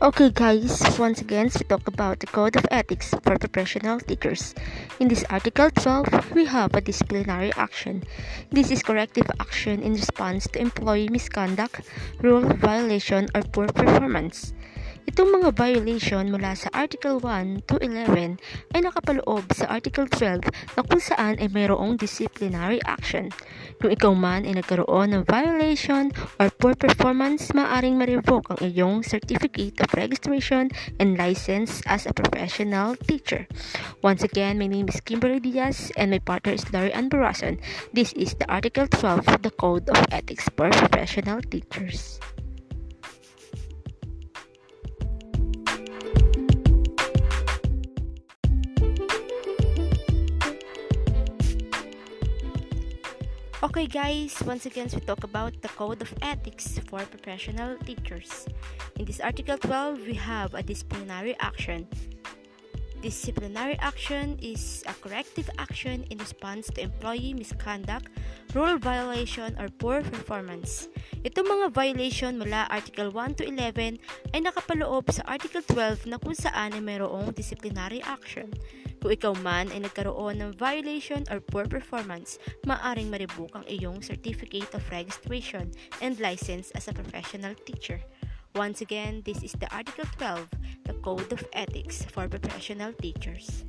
Okay, guys, once again, we talk about the Code of Ethics for Professional Teachers. In this Article 12, we have a disciplinary action. This is corrective action in response to employee misconduct, rule violation, or poor performance. Itong mga violation mula sa Article 1 to 11 ay nakapaloob sa Article 12 na kung saan ay mayroong disciplinary action. Kung ikaw man ay nagkaroon ng violation or poor performance, maaring ma-revoke ang iyong Certificate of Registration and License as a Professional Teacher. Once again, my name is Kimberly Diaz and my partner is Larry Anbarason. This is the Article 12 of the Code of Ethics for Professional Teachers. Okay guys, once again we talk about the Code of Ethics for Professional Teachers. In this Article 12, we have a disciplinary action. Disciplinary action is a corrective action in response to employee misconduct, rule violation, or poor performance. Itong mga violation mula Article 1 to 11 ay nakapaloob sa Article 12 na kung saan ay mayroong disciplinary action. Kung ikaw man ay nagkaroon ng violation or poor performance, maaring maribook ang iyong Certificate of Registration and License as a Professional Teacher. Once again, this is the Article 12, the Code of Ethics for Professional Teachers.